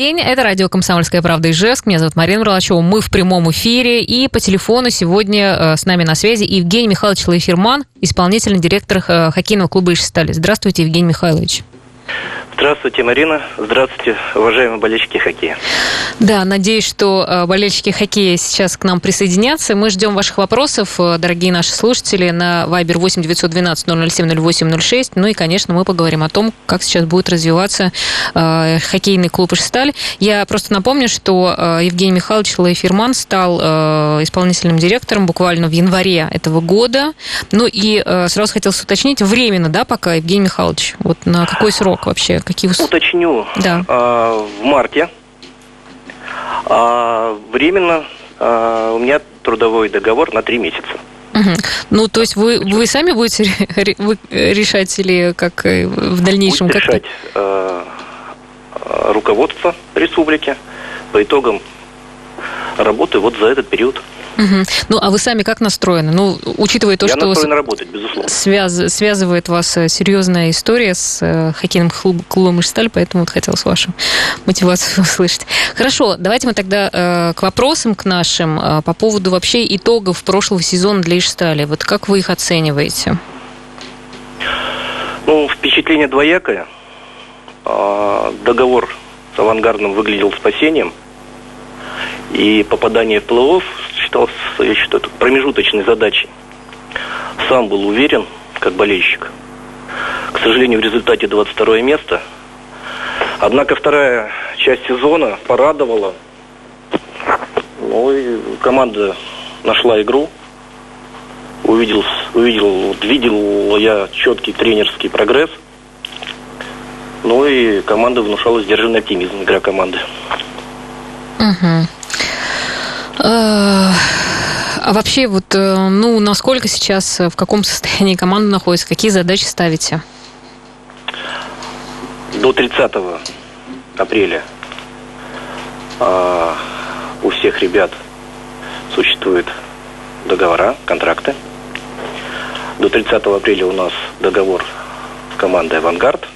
день. Это радио «Комсомольская правда» Ижевск. Меня зовут Марина Мерлачева. Мы в прямом эфире. И по телефону сегодня э, с нами на связи Евгений Михайлович Лайферман, исполнительный директор э, хоккейного клуба «Ижстали». Здравствуйте, Евгений Михайлович. Здравствуйте, Марина. Здравствуйте, уважаемые болельщики хоккея. Да, надеюсь, что э, болельщики хоккея сейчас к нам присоединятся. Мы ждем ваших вопросов, э, дорогие наши слушатели, на Viber 8 912 007 08 06. Ну и, конечно, мы поговорим о том, как сейчас будет развиваться э, хоккейный клуб «Ижсталь». Я просто напомню, что э, Евгений Михайлович Лайферман стал э, исполнительным директором буквально в январе этого года. Ну и сразу хотелось уточнить, временно, да, пока, Евгений Михайлович? Вот на какой срок вообще? Какие ус... Уточню. Да. Э, в марте. А временно э, у меня трудовой договор на три месяца. Угу. Ну, то есть вы, вы сами будете решать или как э, в дальнейшем? Будет решать э, руководство республики по итогам работы вот за этот период. Угу. Ну, а вы сами как настроены? Ну, учитывая то, Я что... настроен работать, безусловно. Связ... Связывает вас э, серьезная история с э, хоккейным клуб... клубом «Ижсталь», поэтому вот хотелось вашу мотивацию услышать. Хорошо, давайте мы тогда э, к вопросам к нашим э, по поводу вообще итогов прошлого сезона для «Ижстали». Вот как вы их оцениваете? Ну, впечатление двоякое. А, договор с «Авангардом» выглядел спасением. И попадание в плей-офф считал, я считаю, промежуточной задачей. Сам был уверен, как болельщик. К сожалению, в результате 22 место. Однако вторая часть сезона порадовала. Ну и команда нашла игру. Увидел, увидел, видел я четкий тренерский прогресс. Ну и команда внушала сдержанный оптимизм, игра команды. Угу. А вообще, вот, э, ну, насколько сейчас, э, в каком состоянии команда находится, какие задачи ставите? До 30 апреля э, у всех ребят существуют договора, контракты. До 30 апреля у нас договор с командой «Авангард».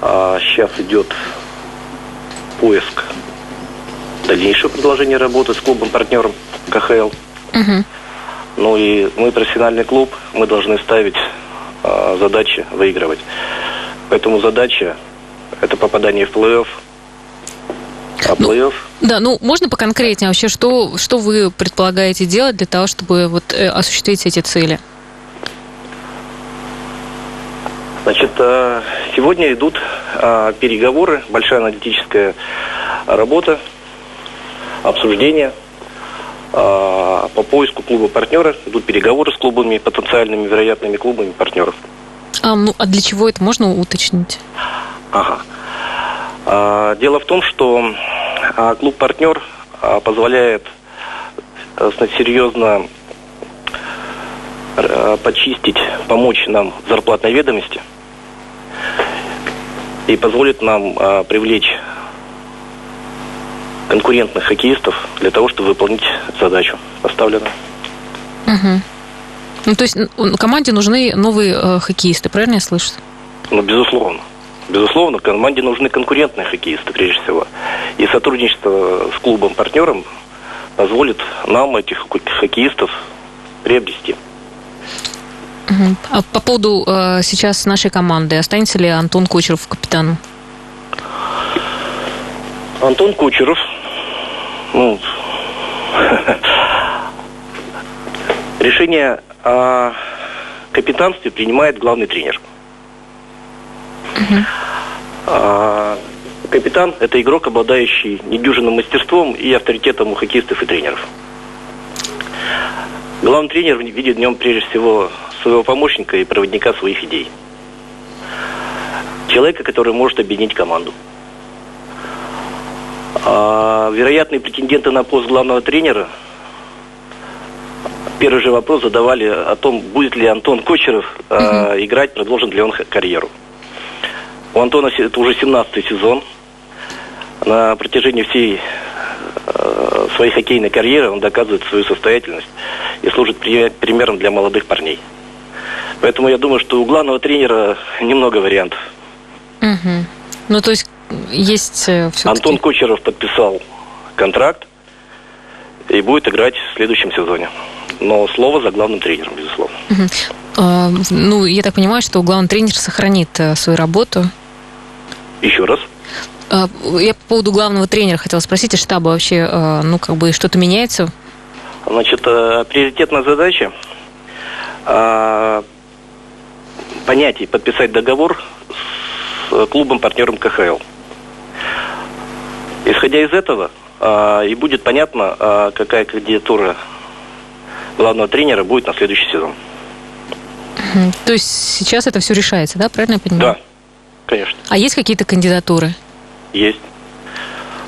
А сейчас идет поиск дальнейшее продолжение работы с клубом-партнером КХЛ. Угу. Ну и мы профессиональный клуб, мы должны ставить э, задачи выигрывать. Поэтому задача это попадание в плей-офф. А ну, плей-офф? Да, ну можно поконкретнее вообще, что, что вы предполагаете делать для того, чтобы вот, э, осуществить эти цели? Значит, э, сегодня идут э, переговоры, большая аналитическая работа обсуждения а, по поиску клуба партнера. Идут переговоры с клубами, потенциальными вероятными клубами партнеров. А, ну, а для чего это можно уточнить? Ага. А, дело в том, что клуб-партнер позволяет серьезно почистить, помочь нам в зарплатной ведомости и позволит нам а, привлечь конкурентных хоккеистов для того, чтобы выполнить задачу поставленную. Угу. Ну, то есть команде нужны новые э, хоккеисты, правильно я слышу? Ну, безусловно. Безусловно, команде нужны конкурентные хоккеисты, прежде всего. И сотрудничество с клубом-партнером позволит нам этих хоккеистов приобрести. А по поводу э, сейчас нашей команды, останется ли Антон Кучеров капитаном? Антон Кучеров, ну, решение о капитанстве принимает главный тренер. А, капитан – это игрок, обладающий недюжинным мастерством и авторитетом у хоккеистов и тренеров. Главный тренер видит в нем прежде всего своего помощника и проводника своих идей. Человека, который может объединить команду. А, вероятные претенденты на пост главного тренера первый же вопрос задавали о том, будет ли Антон Кочеров э, угу. играть, продолжит ли он карьеру. У Антона это уже 17-й сезон. На протяжении всей э, своей хоккейной карьеры он доказывает свою состоятельность и служит примером для молодых парней. Поэтому я думаю, что у главного тренера немного вариантов. Угу. Ну, то есть есть э, Антон Кучеров подписал контракт и будет играть в следующем сезоне. Но слово за главным тренером, безусловно. Угу. ну, я так понимаю, что главный тренер сохранит э, свою работу. Еще раз. А, я по поводу главного тренера хотела спросить, а штаба вообще, э, ну, как бы что-то меняется? Значит, приоритетная задача понятие подписать договор с клубом-партнером КХЛ. Исходя из этого, а, и будет понятно, а, какая кандидатура главного тренера будет на следующий сезон. То есть сейчас это все решается, да, правильно я понимаю? Да, конечно. А есть какие-то кандидатуры? Есть.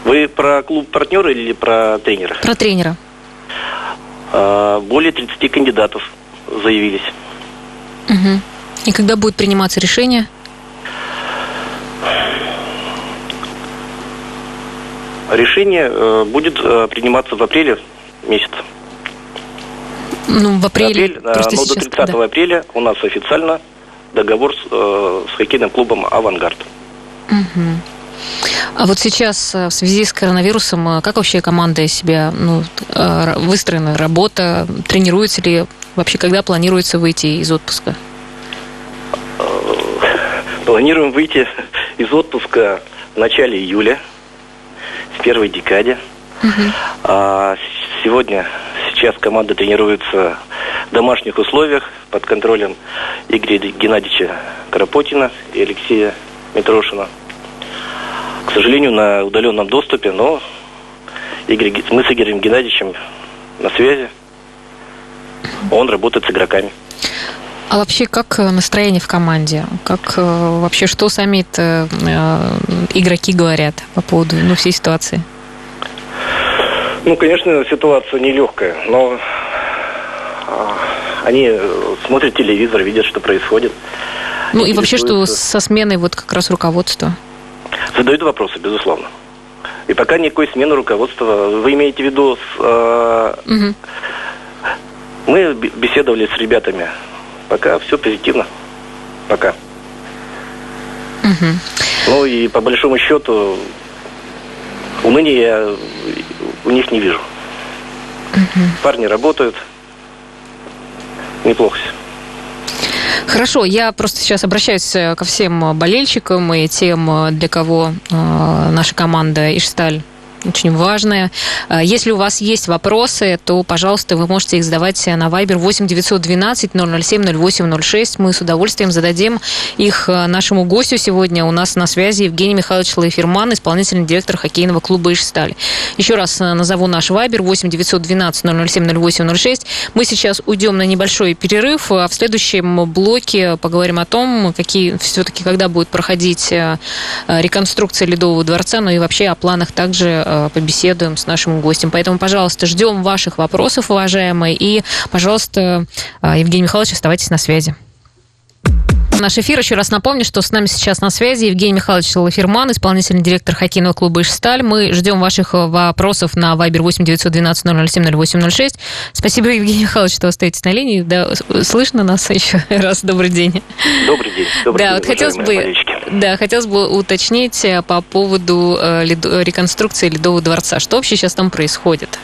Вы про клуб партнера или про тренера? Про тренера. А, более 30 кандидатов заявились. Угу. И когда будет приниматься решение? Решение э, будет э, приниматься в апреле месяце. Ну, в апреле. Апрель, э, ну, до 30 да. апреля у нас официально договор с, с хоккейным клубом «Авангард». Угу. А вот сейчас в связи с коронавирусом, как вообще команда себя ну, выстроена, работа, тренируется ли вообще, когда планируется выйти из отпуска? Планируем выйти из отпуска в начале июля в первой декаде. Угу. А сегодня, сейчас команда тренируется в домашних условиях под контролем Игоря Геннадьевича Карапотина и Алексея Митрошина. К сожалению, на удаленном доступе, но Игорь, мы с Игорем Геннадьевичем на связи. Он работает с игроками. А вообще, как э, настроение в команде? Как э, вообще, что сами это э, игроки говорят по поводу ну, всей ситуации? Ну, конечно, ситуация нелегкая, но а, они смотрят телевизор, видят, что происходит. Ну и вообще, что со сменой вот как раз руководства? Задают вопросы, безусловно. И пока никакой смены руководства. Вы имеете в виду... С, э, угу. Мы беседовали с ребятами пока все позитивно. Пока. Угу. Ну и по большому счету уныния я у них не вижу. Угу. Парни работают. Неплохо все. Хорошо, я просто сейчас обращаюсь э, ко всем болельщикам и тем, э, для кого э, наша команда Ишсталь очень важное. А, если у вас есть вопросы, то, пожалуйста, вы можете их задавать на Viber 8 912 007 0806. Мы с удовольствием зададим их а, нашему гостю сегодня. У нас на связи Евгений Михайлович Лайферман, исполнительный директор хоккейного клуба «Ижсталь». Еще раз а, назову наш Viber 8 912 007 0806. Мы сейчас уйдем на небольшой перерыв. А в следующем блоке поговорим о том, какие все-таки, когда будет проходить реконструкция Ледового дворца, но и вообще о планах также побеседуем с нашим гостем. Поэтому, пожалуйста, ждем ваших вопросов, уважаемые. И, пожалуйста, э, Евгений Михайлович, оставайтесь на связи наш эфир. Еще раз напомню, что с нами сейчас на связи Евгений Михайлович Лаферман, исполнительный директор хоккейного клуба «Ижсталь». Мы ждем ваших э, вопросов на Viber 8 912 007 0806. Спасибо, Евгений Михайлович, что остаетесь на линии. Да, слышно нас еще раз. Добрый день. Добрый день. Добрый да, день, вот хотелось бы, да, хотелось бы уточнить э, по поводу э, ледо, реконструкции Ледового дворца. Что вообще сейчас там происходит?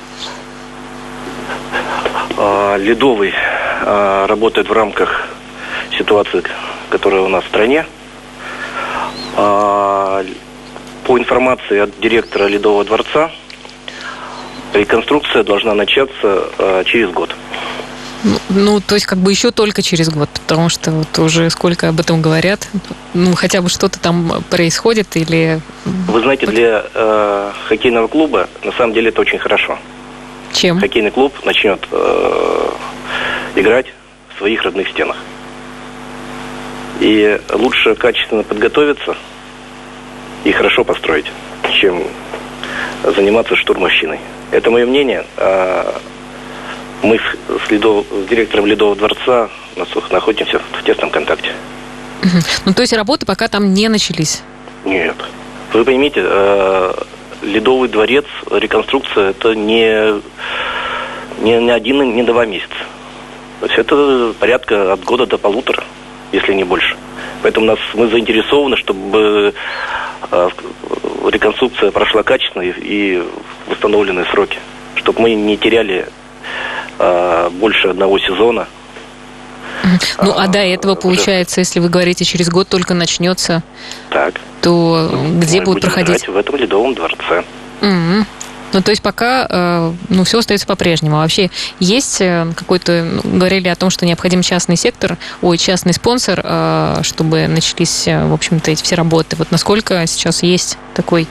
А, Ледовый а, работает в рамках ситуации которая у нас в стране. А, по информации от директора Ледового дворца, реконструкция должна начаться через год. Ну, то есть как бы еще только через год, потому что вот уже сколько об этом говорят, ну, хотя бы что-то там происходит или... Вы знаете, для э, хоккейного клуба на самом деле это очень хорошо. Чем? Хоккейный клуб начнет э, играть в своих родных стенах. И лучше качественно подготовиться и хорошо построить, чем заниматься штурмовщиной. Это мое мнение. А мы с, Ледов, с директором Ледового дворца находимся в тесном контакте. Ну, то есть работы пока там не начались? Нет. Вы поймите, э, Ледовый дворец, реконструкция, это не, не, не один, не два месяца. То есть это порядка от года до полутора если не больше. Поэтому нас, мы заинтересованы, чтобы э, реконструкция прошла качественно и восстановленные сроки, чтобы мы не теряли э, больше одного сезона. Ну, а до этого, получается, если вы говорите, через год только начнется, так. то где мы будет проходить? в этом Ледовом дворце. Mm-hmm. Ну, то есть пока э, ну, все остается по-прежнему. А вообще есть э, какой-то... Ну, говорили о том, что необходим частный сектор, ой, частный спонсор, э, чтобы начались, в общем-то, эти все работы. Вот насколько сейчас есть такой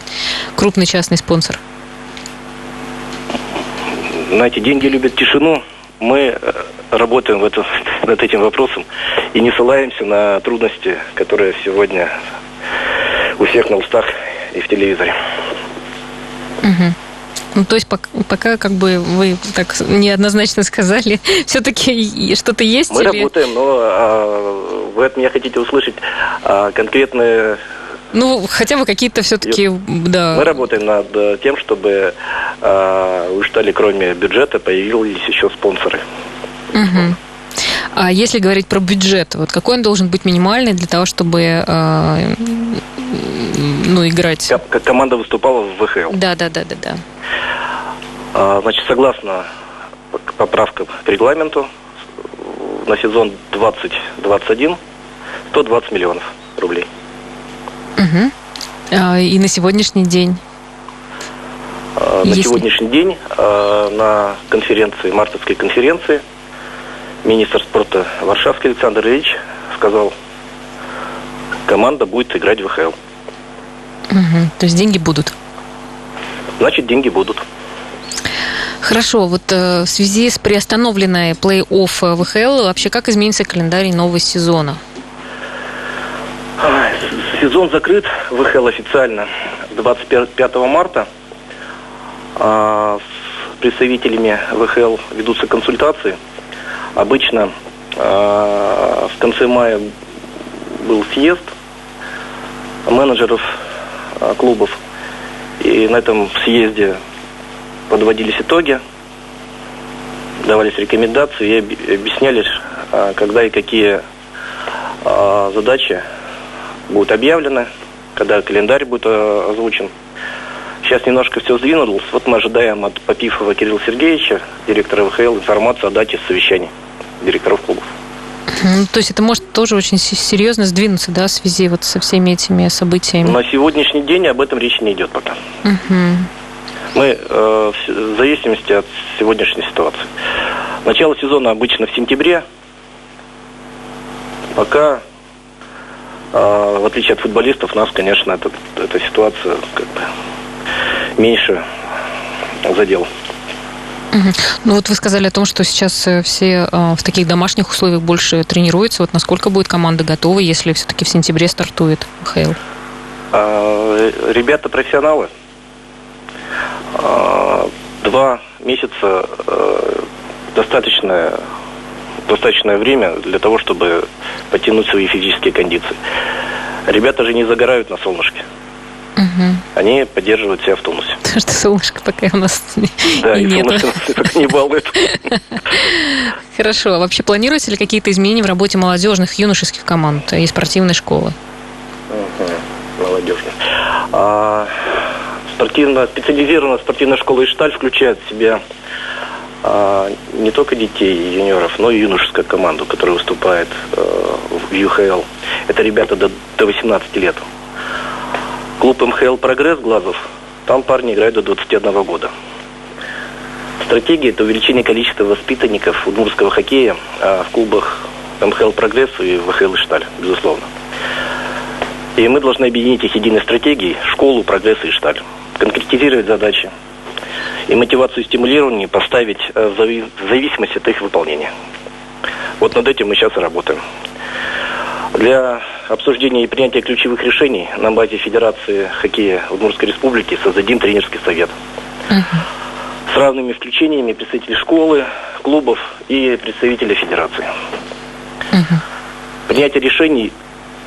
крупный частный спонсор? Знаете, деньги любят тишину. Мы работаем в этом, над этим вопросом и не ссылаемся на трудности, которые сегодня у всех на устах и в телевизоре. Угу. Ну, то есть пока, пока как бы вы так неоднозначно сказали, все-таки что-то есть? Мы или... работаем, но а, вы от меня хотите услышать а, конкретные ну, хотя бы какие-то все-таки, да. Мы работаем над э, тем, чтобы э, у Штали, кроме бюджета, появились еще спонсоры. Угу. А если говорить про бюджет, вот какой он должен быть минимальный для того, чтобы э, ну, играть? Как команда выступала в ВХЛ. Да, да, да, да, да. А, значит, согласно поправкам к регламенту, на сезон 2021 120 миллионов рублей. Угу. А, и на сегодняшний день? А, на Если... сегодняшний день а, на конференции, мартовской конференции, министр спорта Варшавский Александр Ильич сказал, команда будет играть в ВХЛ. Угу. То есть деньги будут? Значит, деньги будут. Хорошо, вот э, в связи с приостановленной плей-офф ВХЛ, вообще как изменится календарь нового сезона? Сезон закрыт, ВХЛ официально 25 марта. А с представителями ВХЛ ведутся консультации. Обычно а, в конце мая был съезд менеджеров а, клубов. И на этом съезде подводились итоги, давались рекомендации и объяснялись, когда и какие задачи будут объявлены, когда календарь будет а, озвучен. Сейчас немножко все сдвинулось. Вот мы ожидаем от Попифова Кирилла Сергеевича, директора ВХЛ, информацию о дате совещаний директоров клубов. То есть это может тоже очень серьезно сдвинуться, да, в связи вот со всеми этими событиями? На сегодняшний день об этом речи не идет пока. Угу. Мы э, в зависимости от сегодняшней ситуации. Начало сезона обычно в сентябре. Пока, э, в отличие от футболистов, нас, конечно, эта, эта ситуация как бы меньше задела. Ну вот вы сказали о том, что сейчас э, все э, в таких домашних условиях больше тренируются. Вот насколько будет команда готова, если все-таки в сентябре стартует ХЛ? А, ребята профессионалы. А, два месяца э, достаточное, достаточное время для того, чтобы потянуть свои физические кондиции. Ребята же не загорают на солнышке. Угу. Они поддерживают себя в тонусе. Потому что солнышко пока у нас да, и, и нет. солнышко не балует. Хорошо. А вообще планируются ли какие-то изменения в работе молодежных, юношеских команд и спортивной школы? Молодежных. А, спортивная, специализированная спортивная школа «Ишталь» включает в себя не только детей и юниоров, но и юношескую команду, которая выступает а, в ЮХЛ. Это ребята до, до 18 лет. Клуб МХЛ «Прогресс» Глазов, там парни играют до 21 года. Стратегия – это увеличение количества воспитанников удмуртского хоккея а, в клубах МХЛ «Прогресс» и ВХЛ «Ишталь», безусловно. И мы должны объединить их единой стратегией школу, прогресс и шталь конкретизировать задачи и мотивацию стимулирования поставить э, в зависимости от их выполнения. Вот над этим мы сейчас и работаем. Для обсуждения и принятия ключевых решений на базе Федерации хоккея Удмуртской Республики создадим тренерский совет. С равными включениями представителей школы, клубов и представителей Федерации. Принятие решений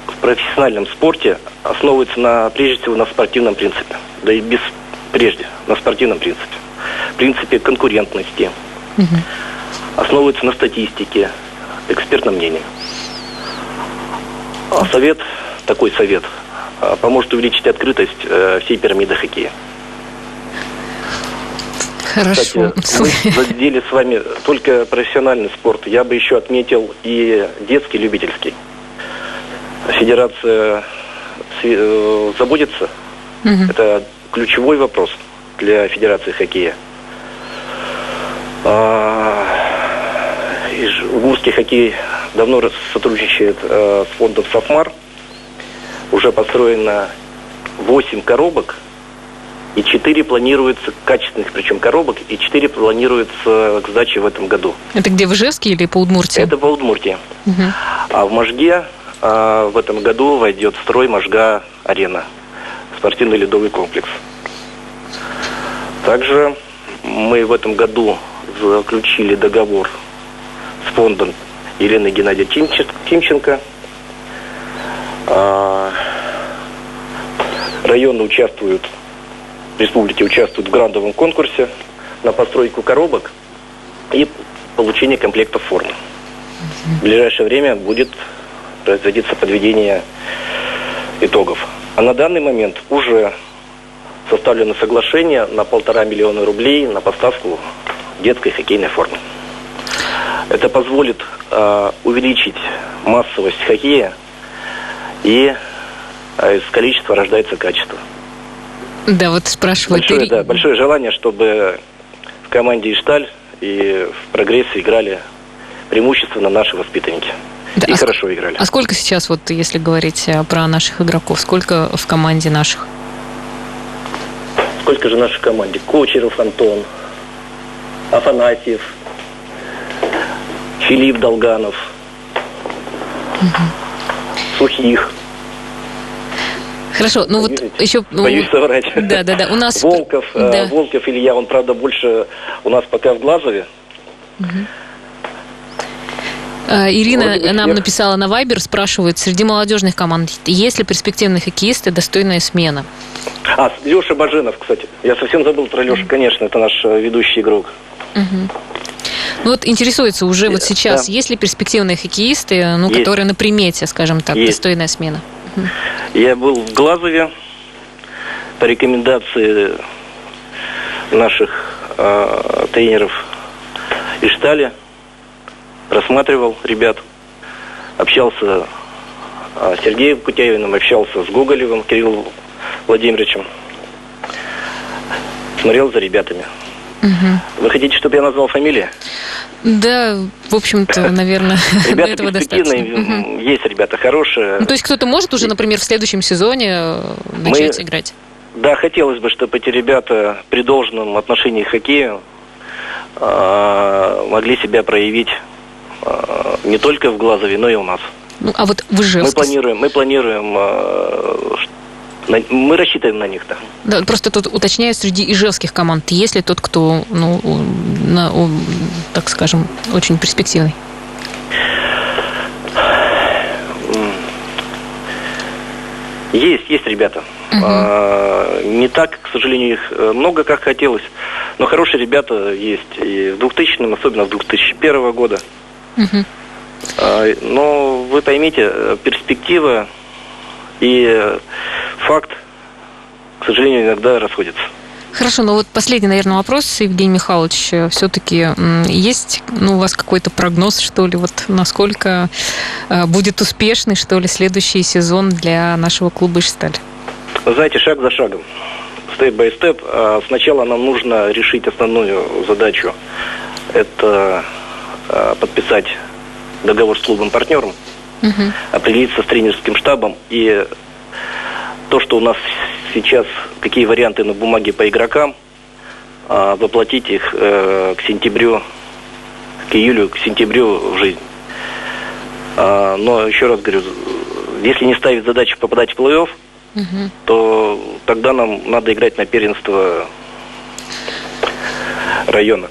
в профессиональном спорте основывается на, прежде всего на спортивном принципе да и без прежде, на спортивном принципе. Принципе конкурентности. Угу. Основывается на статистике, экспертном мнении. А совет, такой совет, а, поможет увеличить открытость э, всей пирамиды хоккея. Хорошо. Кстати, мы задели с вами только профессиональный спорт. Я бы еще отметил и детский любительский. Федерация э, заботится. Угу. Это ключевой вопрос для Федерации хоккея. А, Угурский хоккей давно сотрудничает э, с фондом «Софмар». Уже построено 8 коробок, и 4 планируется, качественных причем коробок, и 4 планируется к сдаче в этом году. Это где, в Ижевске или по Удмуртии? Это по Удмуртии. Угу. А в Можге а, в этом году войдет в строй Можга-арена, спортивный ледовый комплекс. Также мы в этом году заключили договор с фондом Елены Геннадия Тимченко. А, районы участвуют, республики участвуют в грандовом конкурсе на постройку коробок и получение комплектов формы. В ближайшее время будет производиться подведение итогов. А на данный момент уже составлено соглашение на полтора миллиона рублей на поставку детской хоккейной формы. Это позволит э, увеличить массовость хоккея и э, из количества рождается качество. Да, вот спрашивают. Большое, да, большое желание, чтобы в команде Ишталь и в прогрессе играли преимущественно наши воспитанники. Да, и а хорошо играли. А сколько сейчас, вот если говорить э, про наших игроков, сколько в команде наших? Сколько же нашей команде? Кочеров Антон, Афанасьев, Филипп Долганов, угу. Сухих. Хорошо, ну вот еще... Ну, боюсь соврать. Да, да, да. У нас... Волков, э, да. Волков Илья, он, правда, больше у нас пока в Глазове. Угу. Ирина нам всех. написала на Вайбер, спрашивает, среди молодежных команд есть ли перспективные хоккеисты достойная смена? А, Леша Баженов, кстати. Я совсем забыл про Лешу, конечно, это наш э, ведущий игрок. Ну вот интересуется уже вот сейчас, да. есть ли перспективные хоккеисты, ну, есть. которые на примете, скажем так, есть. достойная смена? Я был в Глазове по рекомендации наших э, тренеров из Штали, рассматривал ребят, общался с Сергеем Кутявиным, общался с Гоголевым Кириллом Владимировичем, смотрел за ребятами. Угу. Вы хотите, чтобы я назвал фамилии? Да, в общем-то, наверное, ребята этого достаточно. Есть ребята хорошие. Ну, то есть кто-то может уже, например, в следующем сезоне э, начать Мы... играть? Да, хотелось бы, чтобы эти ребята при должном отношении к хоккею э, могли себя проявить не только в Глазове, но и у нас. Ну, а вот в Ижевске... Мы планируем, мы планируем э, мы рассчитываем на них, да. Да, просто тут уточняю, среди ижевских команд есть ли тот, кто, ну, на, так скажем, очень перспективный? Есть, есть ребята. Угу. А, не так, к сожалению, их э, много, как хотелось. Но хорошие ребята есть и в 2000-м, особенно в 2001 года. Угу. А, но вы поймите, э, перспектива и факт, к сожалению, иногда расходится. Хорошо, ну вот последний, наверное, вопрос, Евгений Михайлович. Все-таки есть ну, у вас какой-то прогноз, что ли, вот насколько э, будет успешный, что ли, следующий сезон для нашего клуба «Ижсталь»? Знаете, шаг за шагом, степ-бай-степ. А сначала нам нужно решить основную задачу. Это подписать договор с клубом-партнером, угу. определиться с тренерским штабом и то, что у нас сейчас, какие варианты на бумаге по игрокам, а, воплотить их э, к сентябрю, к июлю, к сентябрю в жизнь. А, но еще раз говорю, если не ставить задачу попадать в плей-офф, угу. то тогда нам надо играть на первенство района.